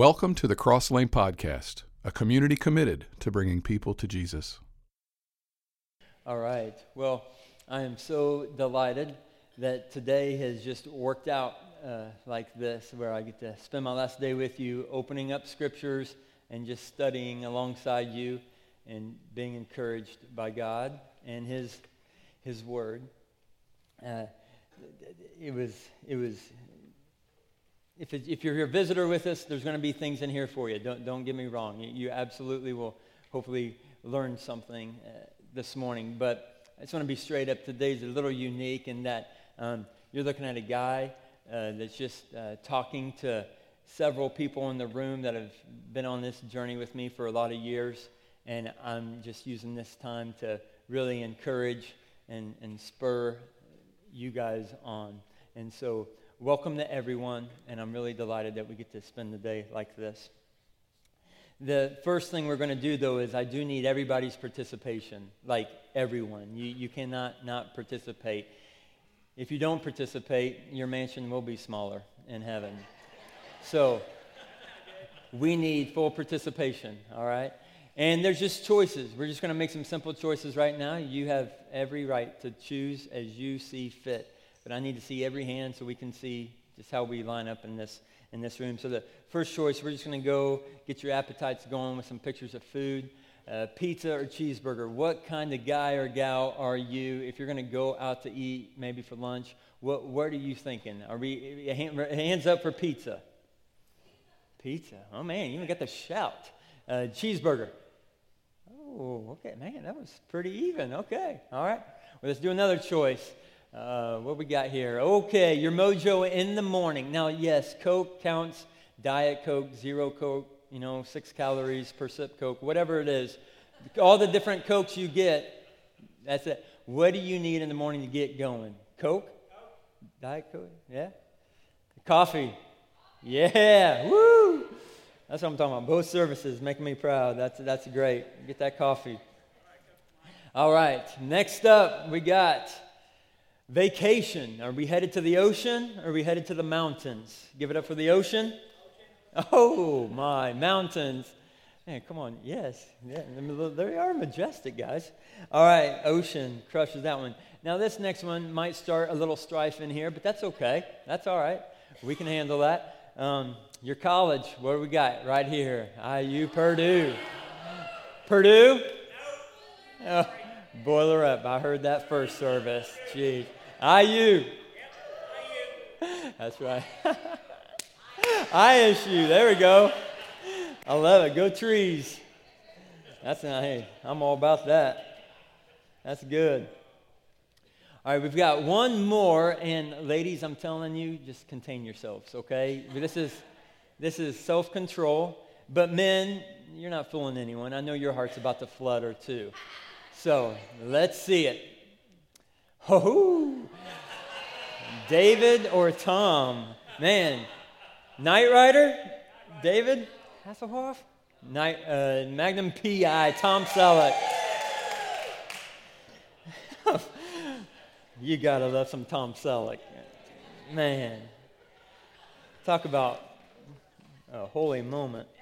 Welcome to the Cross Lane Podcast, a community committed to bringing people to Jesus. All right. Well, I am so delighted that today has just worked out uh, like this, where I get to spend my last day with you, opening up scriptures and just studying alongside you and being encouraged by God and His His Word. Uh, it was it was if, if you're a visitor with us, there's going to be things in here for you. Don't, don't get me wrong. You, you absolutely will hopefully learn something uh, this morning. But I just want to be straight up. Today's a little unique in that um, you're looking at a guy uh, that's just uh, talking to several people in the room that have been on this journey with me for a lot of years. And I'm just using this time to really encourage and, and spur you guys on. And so welcome to everyone, and I'm really delighted that we get to spend the day like this. The first thing we're going to do, though, is I do need everybody's participation, like everyone. You, you cannot not participate. If you don't participate, your mansion will be smaller in heaven. So we need full participation, all right? And there's just choices. We're just going to make some simple choices right now. You have every right to choose as you see fit but I need to see every hand so we can see just how we line up in this in this room. So the first choice, we're just going to go get your appetites going with some pictures of food. Uh, pizza or cheeseburger? What kind of guy or gal are you? If you're going to go out to eat, maybe for lunch, what what are you thinking? Are we hands up for pizza? Pizza. Oh man, you even got the shout. Uh, cheeseburger. Oh, okay, man, that was pretty even. Okay, all right. Well, let's do another choice. Uh, what we got here? Okay, your mojo in the morning. Now, yes, Coke counts. Diet Coke, zero Coke, you know, six calories per sip Coke, whatever it is. All the different Cokes you get, that's it. What do you need in the morning to get going? Coke? Diet Coke? Yeah? Coffee? Yeah! Woo! That's what I'm talking about. Both services making me proud. That's, that's great. Get that coffee. All right, next up, we got Vacation. Are we headed to the ocean? Or are we headed to the mountains? Give it up for the ocean. Oh, my, mountains. Man, come on. Yes. Yeah, they are majestic, guys. All right, ocean crushes that one. Now, this next one might start a little strife in here, but that's okay. That's all right. We can handle that. Um, your college, what do we got right here? IU Purdue. Purdue? Oh, boiler up. I heard that first service. Jeez. IU. That's right. ISU. There we go. I love it. Go trees. That's not, hey, I'm all about that. That's good. All right, we've got one more, and ladies, I'm telling you, just contain yourselves, okay? This is this is self-control. But men, you're not fooling anyone. I know your heart's about to flutter too. So let's see it. Ho David or Tom? Man, Knight Rider? David Hasselhoff? Night, uh, Magnum PI, Tom Selleck. you gotta love some Tom Selleck. Man, talk about a holy moment.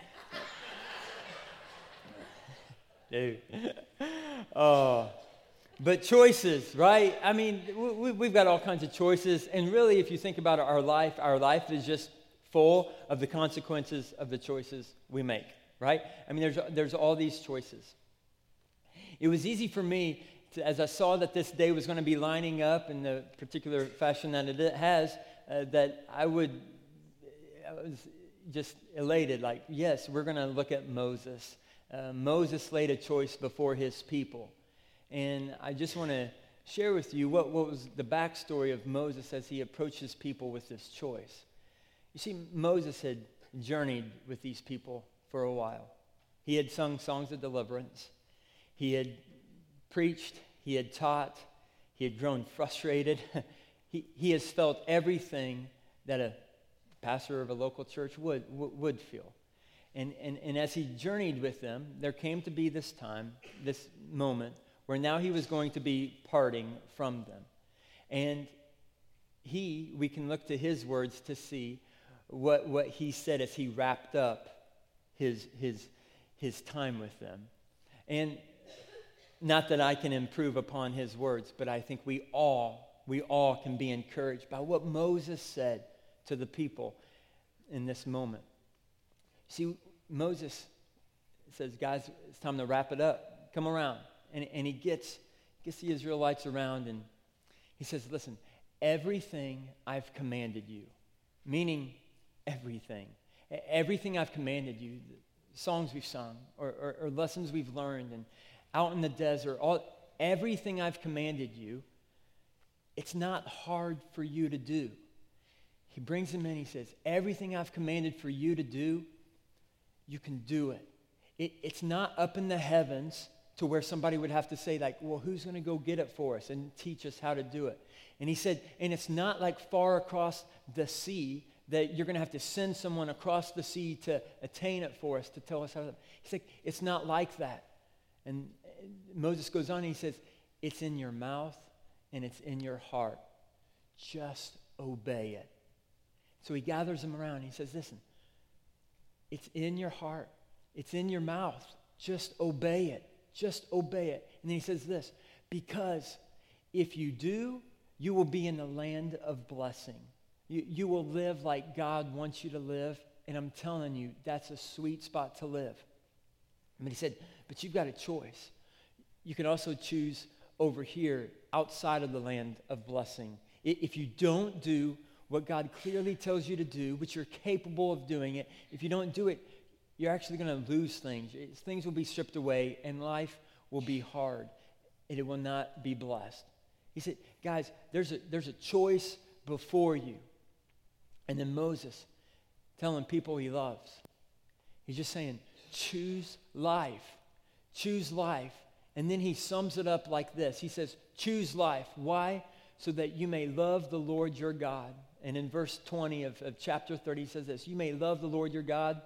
Dude. Oh. But choices, right? I mean, we, have got all kinds of choices. And really, if you think about our life, our life is just full of the consequences of the choices we make, right? I mean, there's, there's all these choices. It was easy for me, to, as I saw that this day was going to be lining up in the particular fashion that it has, uh, that I would, I was just elated, like, yes, we're going to look at Moses. Uh, Moses laid a choice before his people. And I just want to share with you what, what was the backstory of Moses as he approaches people with this choice. You see, Moses had journeyed with these people for a while. He had sung songs of deliverance. He had preached. He had taught. He had grown frustrated. he, he has felt everything that a pastor of a local church would, would feel. And, and, and as he journeyed with them, there came to be this time, this moment, where now he was going to be parting from them. And he, we can look to his words to see, what, what he said as he wrapped up his, his, his time with them. And not that I can improve upon his words, but I think we all, we all can be encouraged by what Moses said to the people in this moment. See, Moses says, guys, it's time to wrap it up. Come around. And, and he gets, gets the Israelites around and he says, listen, everything I've commanded you, meaning everything, everything I've commanded you, songs we've sung or, or, or lessons we've learned and out in the desert, all, everything I've commanded you, it's not hard for you to do. He brings them in, he says, Everything I've commanded for you to do, you can do it. it it's not up in the heavens to where somebody would have to say, like, well, who's going to go get it for us and teach us how to do it? And he said, and it's not like far across the sea that you're going to have to send someone across the sea to attain it for us to tell us how to. He's like, it's not like that. And Moses goes on and he says, it's in your mouth and it's in your heart. Just obey it. So he gathers them around. he says, listen, it's in your heart. It's in your mouth. Just obey it. Just obey it. And then he says this, because if you do, you will be in the land of blessing. You, you will live like God wants you to live. And I'm telling you, that's a sweet spot to live. But he said, but you've got a choice. You can also choose over here outside of the land of blessing. If you don't do what God clearly tells you to do, but you're capable of doing it, if you don't do it, you're actually going to lose things. Things will be stripped away, and life will be hard, and it will not be blessed. He said, guys, there's a, there's a choice before you. And then Moses telling people he loves. He's just saying, choose life. Choose life. And then he sums it up like this He says, choose life. Why? So that you may love the Lord your God. And in verse 20 of, of chapter 30, he says this You may love the Lord your God.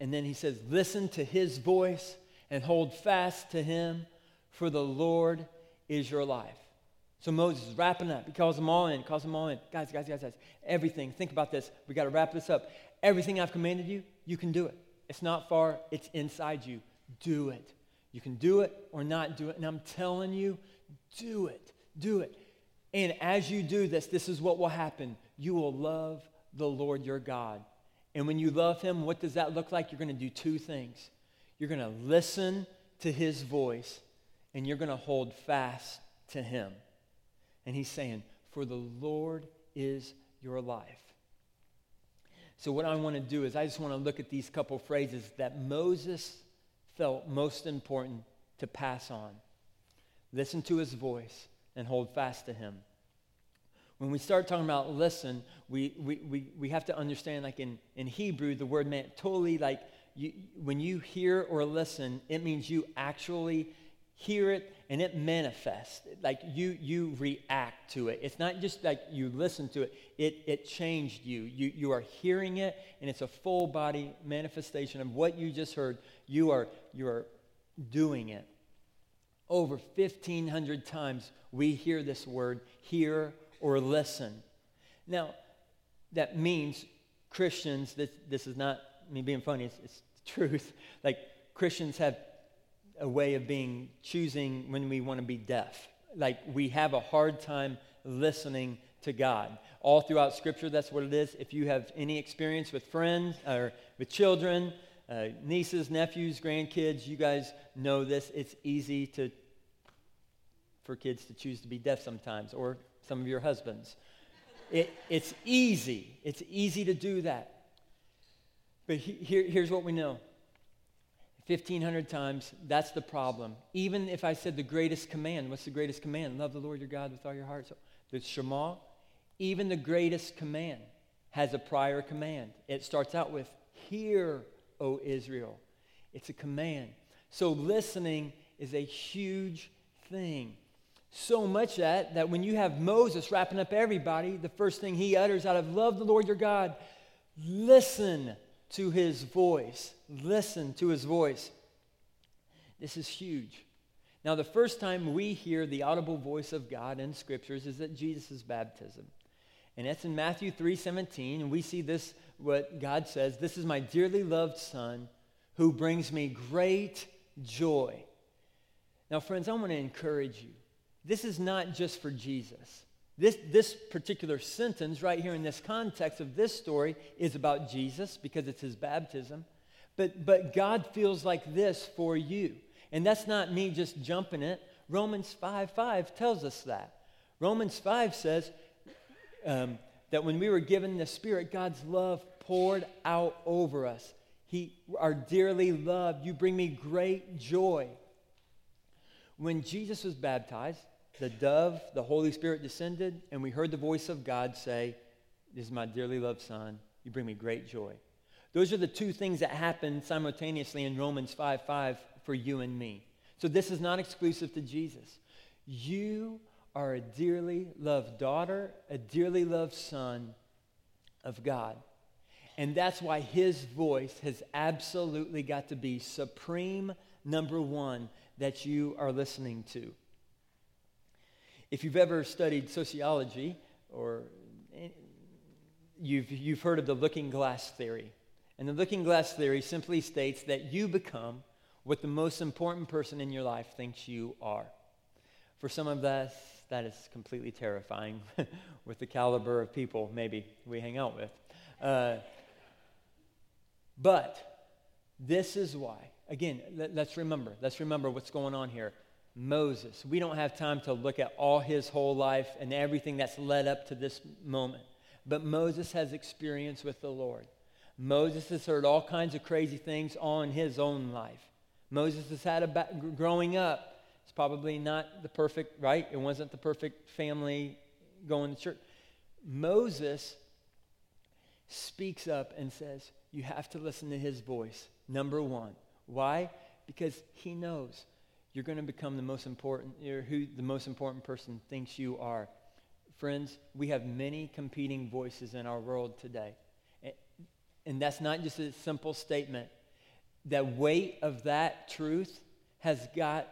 And then he says, Listen to his voice and hold fast to him, for the Lord is your life. So Moses is wrapping up. He calls them all in, calls them all in. Guys, guys, guys, guys, everything. Think about this. We got to wrap this up. Everything I've commanded you, you can do it. It's not far, it's inside you. Do it. You can do it or not do it. And I'm telling you, do it. Do it. And as you do this, this is what will happen. You will love the Lord your God. And when you love him, what does that look like? You're going to do two things. You're going to listen to his voice, and you're going to hold fast to him. And he's saying, For the Lord is your life. So, what I want to do is, I just want to look at these couple phrases that Moses felt most important to pass on. Listen to his voice and hold fast to him. When we start talking about listen, we, we, we, we have to understand, like in, in Hebrew, the word meant totally like you, when you hear or listen, it means you actually hear it and it manifests. Like you you react to it. It's not just like you listen to it. It it changed you. You you are hearing it and it's a full body manifestation of what you just heard. You are you are doing it. Over 1500 times we hear this word hear or listen now that means christians this this is not me being funny it's, it's truth like christians have a way of being choosing when we want to be deaf. Like we have a hard time listening to God. All throughout Scripture, that's what it is. If you have any experience with friends or with children, uh, nieces, nephews, grandkids, you guys know this. It's easy to for kids to choose to be deaf sometimes, or some of your husbands. It, it's easy. It's easy to do that. But he, here, here's what we know 1,500 times, that's the problem. Even if I said the greatest command, what's the greatest command? Love the Lord your God with all your heart. So the Shema, even the greatest command has a prior command. It starts out with, Hear, O Israel. It's a command. So listening is a huge thing. So much that, that when you have Moses wrapping up everybody, the first thing he utters out of love the Lord your God, listen to his voice. Listen to his voice. This is huge. Now, the first time we hear the audible voice of God in scriptures is at Jesus' baptism. And that's in Matthew 3:17, and we see this what God says, "This is my dearly loved son who brings me great joy." Now, friends, I want to encourage you. This is not just for Jesus. This, this particular sentence, right here in this context of this story, is about Jesus because it's his baptism. But, but God feels like this for you. And that's not me just jumping it. Romans 5 5 tells us that. Romans 5 says um, that when we were given the Spirit, God's love poured out over us. He are dearly loved. You bring me great joy. When Jesus was baptized, the dove, the Holy Spirit descended, and we heard the voice of God say, This is my dearly loved Son. You bring me great joy. Those are the two things that happen simultaneously in Romans 5 5 for you and me. So this is not exclusive to Jesus. You are a dearly loved daughter, a dearly loved son of God. And that's why his voice has absolutely got to be supreme number one that you are listening to. If you've ever studied sociology or you've, you've heard of the looking glass theory. And the looking glass theory simply states that you become what the most important person in your life thinks you are. For some of us, that is completely terrifying with the caliber of people maybe we hang out with. Uh, but this is why. Again, let, let's remember. Let's remember what's going on here. Moses. We don't have time to look at all his whole life and everything that's led up to this moment. But Moses has experience with the Lord. Moses has heard all kinds of crazy things on his own life. Moses has had a ba- growing up. It's probably not the perfect, right? It wasn't the perfect family going to church. Moses speaks up and says, You have to listen to his voice, number one. Why? Because he knows you're going to become the most important, you're who the most important person thinks you are. Friends, we have many competing voices in our world today. And that's not just a simple statement. The weight of that truth has got,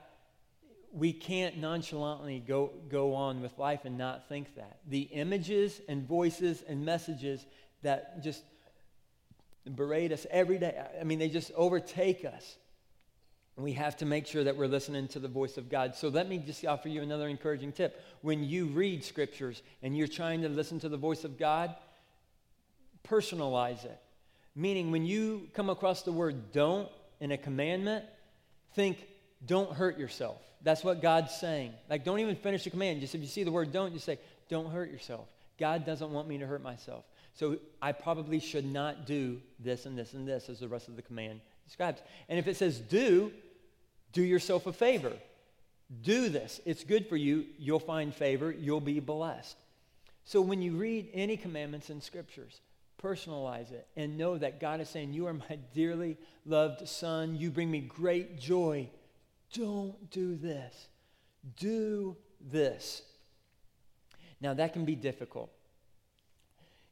we can't nonchalantly go, go on with life and not think that. The images and voices and messages that just berate us every day, I mean, they just overtake us we have to make sure that we're listening to the voice of God. So let me just offer you another encouraging tip. When you read scriptures and you're trying to listen to the voice of God, personalize it. Meaning, when you come across the word don't in a commandment, think, don't hurt yourself. That's what God's saying. Like, don't even finish the command. Just if you see the word don't, just say, don't hurt yourself. God doesn't want me to hurt myself. So I probably should not do this and this and this as the rest of the command describes. And if it says do, do yourself a favor. Do this. It's good for you. You'll find favor. You'll be blessed. So when you read any commandments in scriptures, personalize it and know that God is saying, You are my dearly loved son. You bring me great joy. Don't do this. Do this. Now, that can be difficult.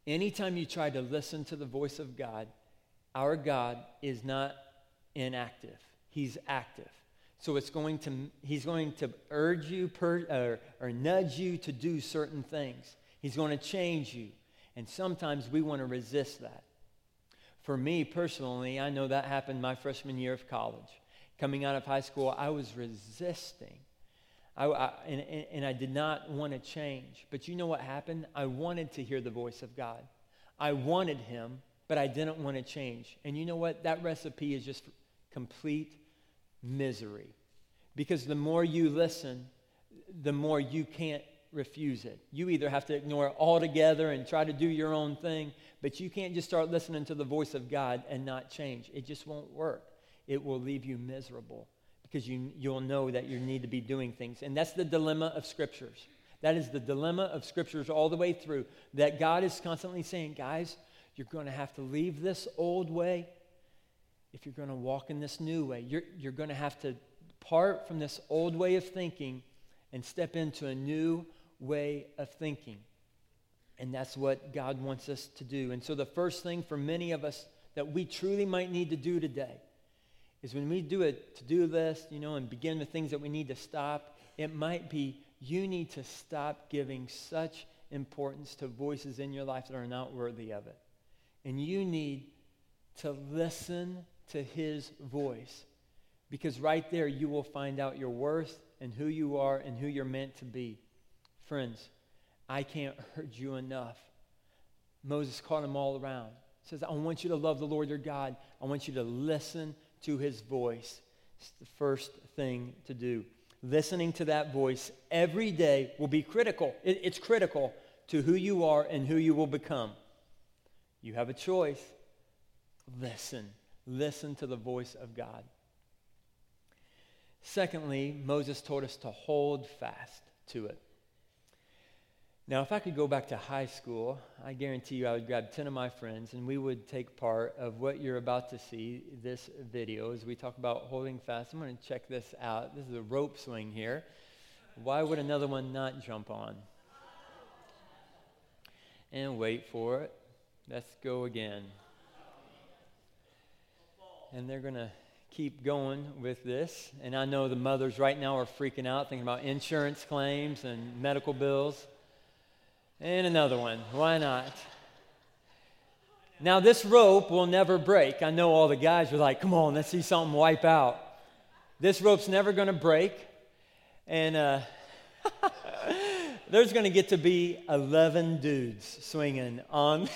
Anytime you try to listen to the voice of God, our God is not inactive, He's active. So it's going to, he's going to urge you per, or, or nudge you to do certain things. He's going to change you. And sometimes we want to resist that. For me personally, I know that happened my freshman year of college. Coming out of high school, I was resisting. I, I, and, and I did not want to change. But you know what happened? I wanted to hear the voice of God. I wanted him, but I didn't want to change. And you know what? That recipe is just complete misery. Because the more you listen, the more you can't refuse it. You either have to ignore it altogether and try to do your own thing, but you can't just start listening to the voice of God and not change. It just won't work. It will leave you miserable because you, you'll know that you need to be doing things. And that's the dilemma of scriptures. That is the dilemma of scriptures all the way through. That God is constantly saying, guys, you're going to have to leave this old way if you're going to walk in this new way. You're, you're going to have to part from this old way of thinking and step into a new way of thinking. And that's what God wants us to do. And so, the first thing for many of us that we truly might need to do today is when we do a to do list, you know, and begin the things that we need to stop, it might be you need to stop giving such importance to voices in your life that are not worthy of it. And you need to listen to his voice because right there you will find out your worth and who you are and who you're meant to be. Friends, I can't urge you enough. Moses called them all around. Says, I want you to love the Lord your God. I want you to listen to his voice. It's the first thing to do. Listening to that voice every day will be critical. It, it's critical to who you are and who you will become. You have a choice. Listen. Listen to the voice of God. Secondly, Moses told us to hold fast to it. Now, if I could go back to high school, I guarantee you I would grab 10 of my friends and we would take part of what you're about to see, this video, as we talk about holding fast. I'm going to check this out. This is a rope swing here. Why would another one not jump on? And wait for it. Let's go again. And they're going to keep going with this. And I know the mothers right now are freaking out, thinking about insurance claims and medical bills. And another one. Why not? Now, this rope will never break. I know all the guys are like, come on, let's see something wipe out. This rope's never going to break. And uh, there's going to get to be 11 dudes swinging on,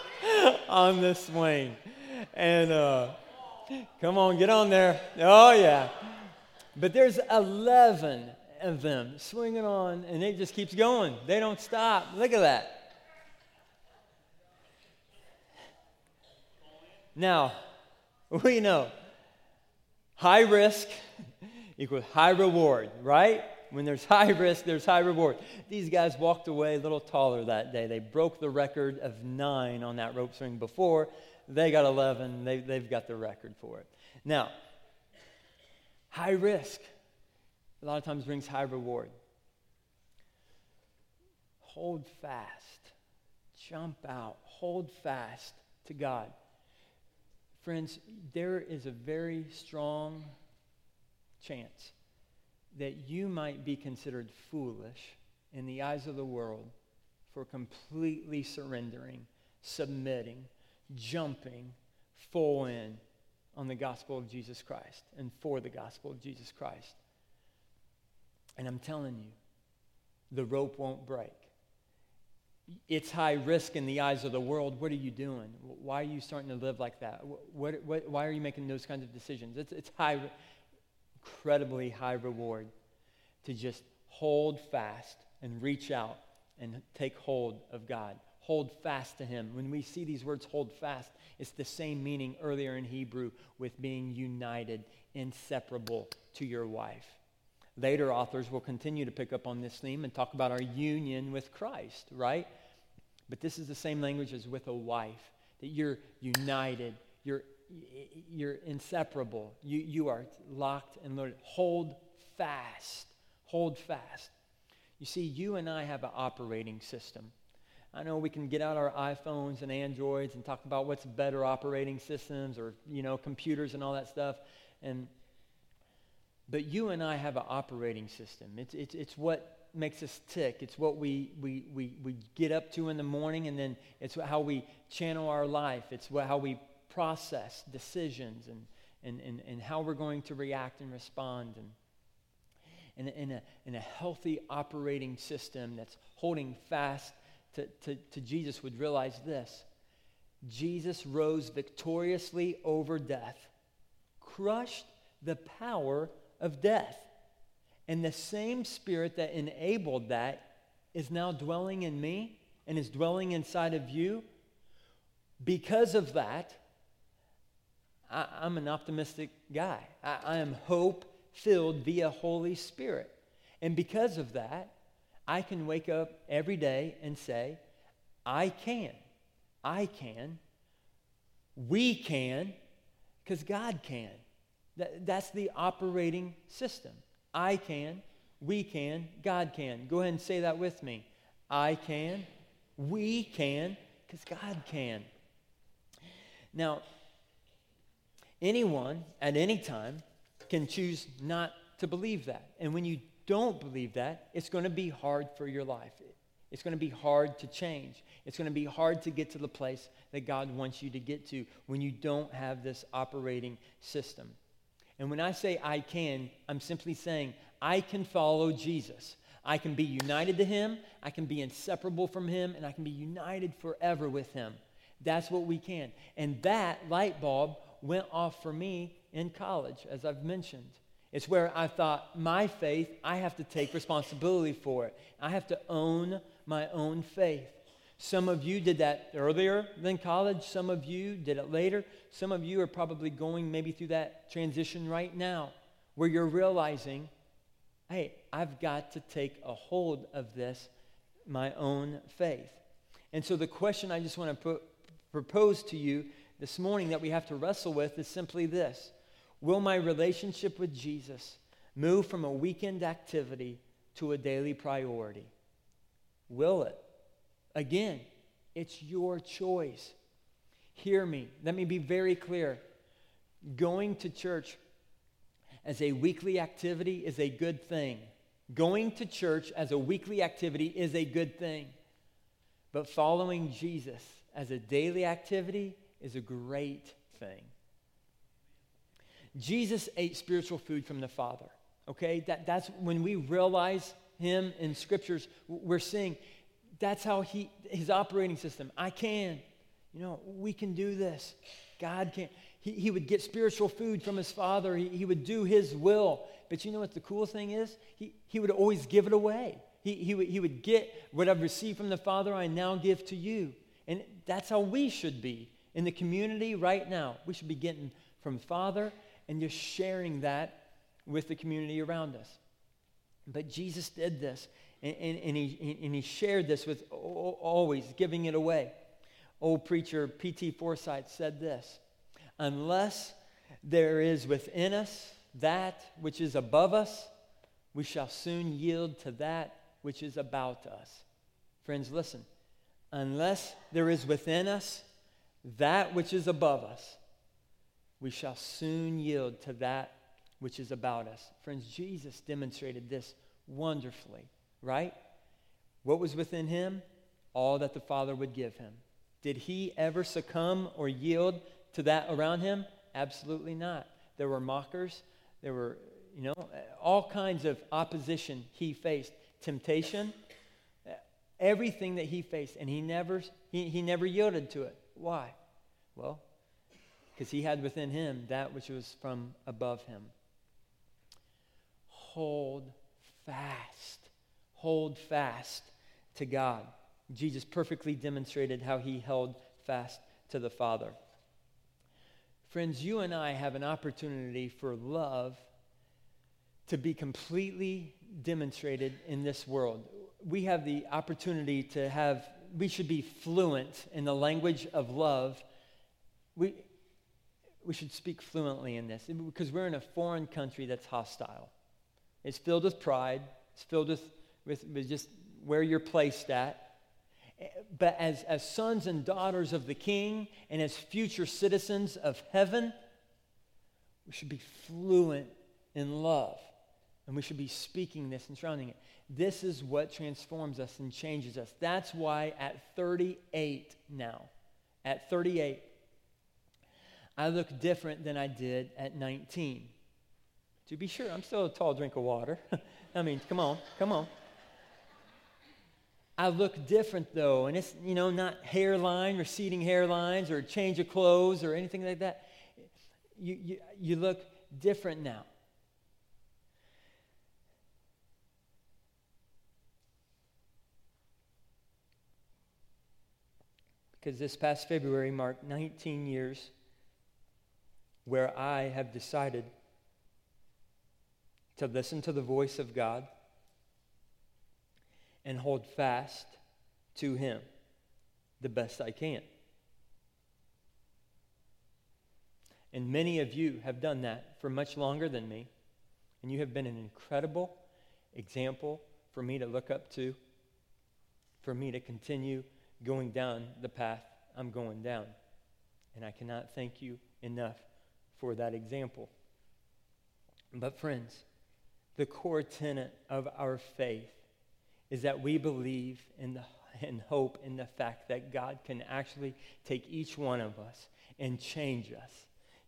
on this swing. And uh, come on, get on there. Oh, yeah. But there's 11 of them swinging on, and it just keeps going. They don't stop. Look at that. Now, we know high risk equals high reward, right? When there's high risk, there's high reward. These guys walked away a little taller that day. They broke the record of nine on that rope swing before. They got 11. They, they've got the record for it. Now, high risk a lot of times brings high reward. Hold fast. Jump out. Hold fast to God. Friends, there is a very strong chance that you might be considered foolish in the eyes of the world for completely surrendering, submitting, jumping full in on the gospel of Jesus Christ and for the gospel of Jesus Christ. And I'm telling you, the rope won't break. It's high risk in the eyes of the world. What are you doing? Why are you starting to live like that? What, what, why are you making those kinds of decisions? It's, it's high, incredibly high reward to just hold fast and reach out and take hold of God. Hold fast to Him. When we see these words, hold fast, it's the same meaning earlier in Hebrew with being united, inseparable to your wife. Later authors will continue to pick up on this theme and talk about our union with Christ, right? But this is the same language as with a wife, that you're united, you're, you're inseparable, you, you are locked and loaded. Hold fast, hold fast. You see, you and I have an operating system. I know we can get out our iPhones and Androids and talk about what's better operating systems or, you know, computers and all that stuff. And but you and I have an operating system. It's, it's, it's what makes us tick. It's what we, we, we, we get up to in the morning, and then it's how we channel our life. It's what, how we process decisions and, and, and, and how we're going to react and respond. And, in, in, a, in a healthy operating system that's holding fast to, to, to Jesus would realize this Jesus rose victoriously over death, crushed the power of death. And the same spirit that enabled that is now dwelling in me and is dwelling inside of you. Because of that, I, am an optimistic guy. I, I am hope filled via Holy Spirit. And because of that, I can wake up every day and say, I can. I can. We can, because God can. That, that's the operating system. I can, we can, God can. Go ahead and say that with me. I can, we can, because God can. Now, anyone at any time can choose not to believe that. And when you don't believe that, it's going to be hard for your life. It's going to be hard to change. It's going to be hard to get to the place that God wants you to get to when you don't have this operating system. And when I say I can, I'm simply saying I can follow Jesus. I can be united to him, I can be inseparable from him, and I can be united forever with him. That's what we can. And that light bulb went off for me in college, as I've mentioned. It's where I thought, my faith, I have to take responsibility for it. I have to own my own faith. Some of you did that earlier than college. Some of you did it later. Some of you are probably going maybe through that transition right now where you're realizing, hey, I've got to take a hold of this, my own faith. And so the question I just want to put, propose to you this morning that we have to wrestle with is simply this Will my relationship with Jesus move from a weekend activity to a daily priority? Will it? Again, it's your choice. Hear me. Let me be very clear. Going to church as a weekly activity is a good thing. Going to church as a weekly activity is a good thing. But following Jesus as a daily activity is a great thing. Jesus ate spiritual food from the Father. Okay? That, that's when we realize him in scriptures, we're seeing that's how he his operating system. I can. You know, we can do this. God can. He, he would get spiritual food from his father. He, he would do his will. But you know what the cool thing is? He, he would always give it away. He, he, would, he would get what I've received from the Father, I now give to you. And that's how we should be in the community right now. We should be getting from Father and just sharing that with the community around us. But Jesus did this, and, and, and he, and he shared this with always giving it away. Old preacher P.T. Forsyth said this Unless there is within us that which is above us, we shall soon yield to that which is about us. Friends, listen. Unless there is within us that which is above us, we shall soon yield to that which is about us. Friends, Jesus demonstrated this wonderfully, right? What was within him? All that the Father would give him. Did he ever succumb or yield to that around him? Absolutely not. There were mockers, there were, you know, all kinds of opposition he faced, temptation, everything that he faced, and he never, he, he never yielded to it. Why? Well, because he had within him that which was from above him. Hold fast. Hold fast to God. Jesus perfectly demonstrated how he held fast to the Father. Friends, you and I have an opportunity for love to be completely demonstrated in this world. We have the opportunity to have, we should be fluent in the language of love. We, we should speak fluently in this because we're in a foreign country that's hostile. It's filled with pride, it's filled with, with, with just where you're placed at. But as, as sons and daughters of the king and as future citizens of heaven, we should be fluent in love. And we should be speaking this and surrounding it. This is what transforms us and changes us. That's why at 38 now, at 38, I look different than I did at 19. To be sure, I'm still a tall drink of water. I mean, come on, come on. I look different though, and it's, you know, not hairline, receding hairlines, or change of clothes, or anything like that. You, you, you look different now. Because this past February marked 19 years where I have decided to listen to the voice of God and hold fast to Him the best I can. And many of you have done that for much longer than me. And you have been an incredible example for me to look up to, for me to continue going down the path I'm going down. And I cannot thank you enough for that example. But, friends, the core tenet of our faith is that we believe in the and hope in the fact that God can actually take each one of us and change us.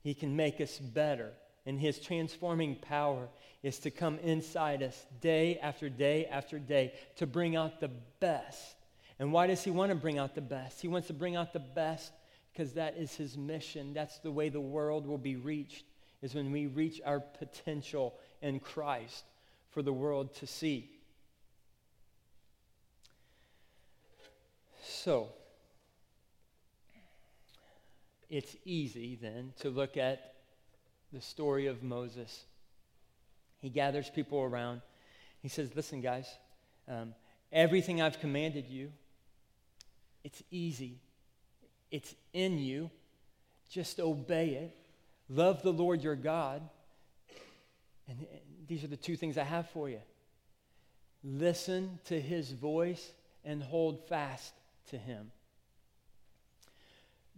He can make us better. And his transforming power is to come inside us day after day after day to bring out the best. And why does he want to bring out the best? He wants to bring out the best because that is his mission. That's the way the world will be reached, is when we reach our potential in Christ for the world to see. So, it's easy then to look at the story of Moses. He gathers people around. He says, Listen, guys, um, everything I've commanded you, it's easy. It's in you. Just obey it. Love the Lord your God. And, these are the two things I have for you. Listen to his voice and hold fast to him.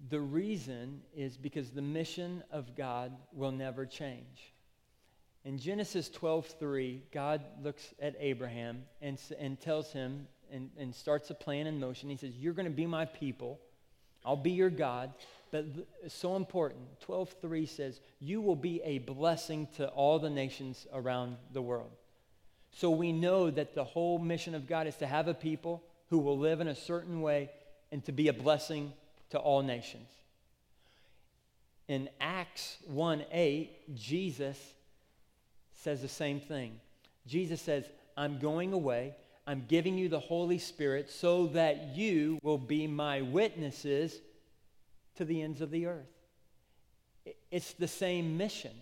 The reason is because the mission of God will never change. In Genesis 12:3, God looks at Abraham and, and tells him and, and starts a plan in motion. He says, You're going to be my people. I'll be your God. But so important, 12:3 says, You will be a blessing to all the nations around the world. So we know that the whole mission of God is to have a people who will live in a certain way and to be a blessing to all nations. In Acts 1 8, Jesus says the same thing. Jesus says, I'm going away. I'm giving you the Holy Spirit so that you will be my witnesses to the ends of the earth. It's the same mission.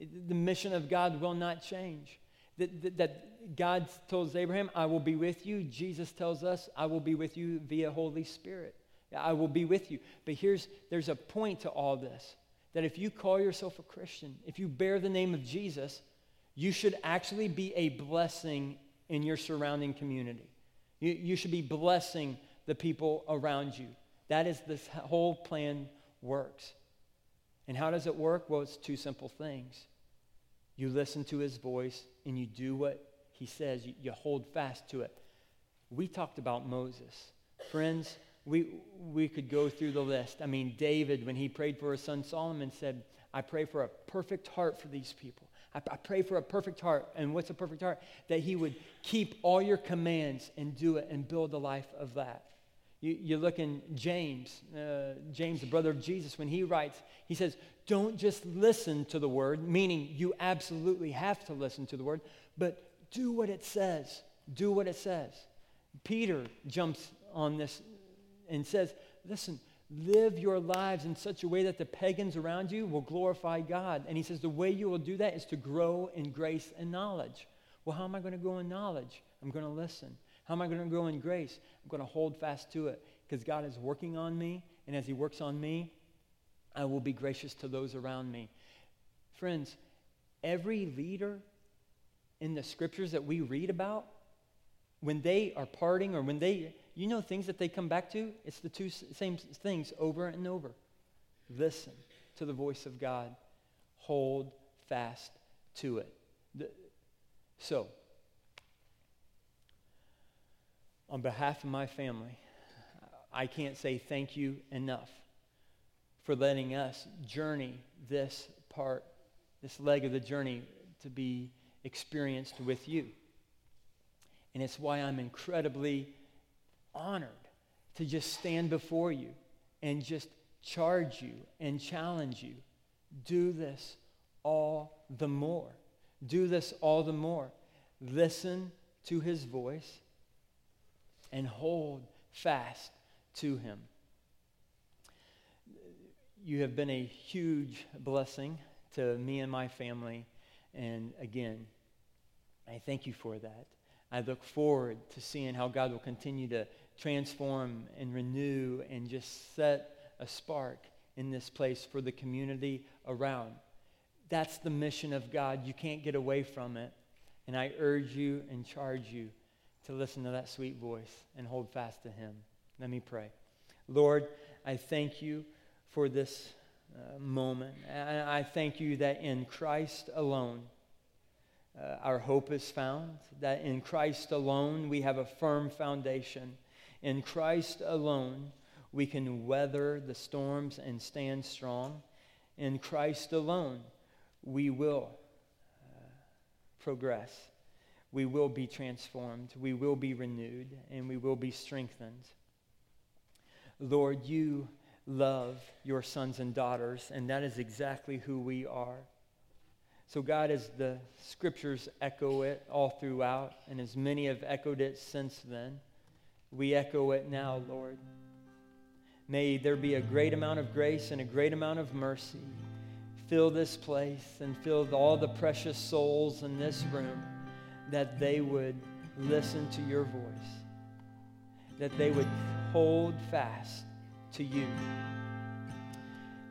The mission of God will not change. That, that, God tells Abraham, I will be with you. Jesus tells us, I will be with you via Holy Spirit. I will be with you. But here's, there's a point to all this that if you call yourself a Christian, if you bear the name of Jesus, you should actually be a blessing in your surrounding community. You, you should be blessing the people around you. That is this whole plan works. And how does it work? Well, it's two simple things. You listen to his voice and you do what he says, you, you hold fast to it. We talked about Moses. Friends, we, we could go through the list. I mean, David, when he prayed for his son Solomon, said, I pray for a perfect heart for these people. I, I pray for a perfect heart. And what's a perfect heart? That he would keep all your commands and do it and build a life of that. You, you look in James, uh, James, the brother of Jesus, when he writes, he says, Don't just listen to the word, meaning you absolutely have to listen to the word, but do what it says. Do what it says. Peter jumps on this and says, listen, live your lives in such a way that the pagans around you will glorify God. And he says, the way you will do that is to grow in grace and knowledge. Well, how am I going to grow in knowledge? I'm going to listen. How am I going to grow in grace? I'm going to hold fast to it because God is working on me. And as he works on me, I will be gracious to those around me. Friends, every leader in the scriptures that we read about, when they are parting or when they you know things that they come back to? It's the two same things over and over. Listen to the voice of God, hold fast to it. The, so, on behalf of my family, I can't say thank you enough for letting us journey this part, this leg of the journey to be experienced with you. And it's why I'm incredibly honored to just stand before you and just charge you and challenge you. Do this all the more. Do this all the more. Listen to his voice and hold fast to him. You have been a huge blessing to me and my family. And again, I thank you for that. I look forward to seeing how God will continue to transform and renew and just set a spark in this place for the community around. That's the mission of God. You can't get away from it. And I urge you and charge you to listen to that sweet voice and hold fast to Him. Let me pray. Lord, I thank you for this uh, moment. And I thank you that in Christ alone, uh, our hope is found, that in Christ alone we have a firm foundation. In Christ alone we can weather the storms and stand strong. In Christ alone we will uh, progress. We will be transformed. We will be renewed. And we will be strengthened. Lord, you love your sons and daughters, and that is exactly who we are. So, God, as the scriptures echo it all throughout, and as many have echoed it since then, we echo it now, Lord. May there be a great amount of grace and a great amount of mercy. Fill this place and fill all the precious souls in this room that they would listen to your voice, that they would hold fast to you,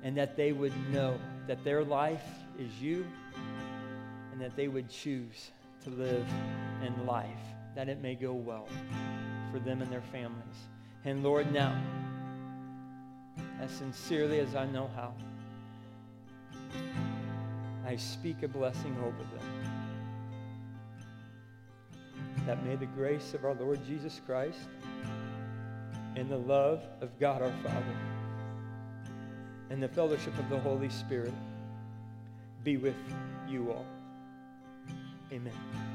and that they would know that their life is you that they would choose to live in life, that it may go well for them and their families. And Lord, now, as sincerely as I know how, I speak a blessing over them. That may the grace of our Lord Jesus Christ and the love of God our Father and the fellowship of the Holy Spirit be with you all. Amen.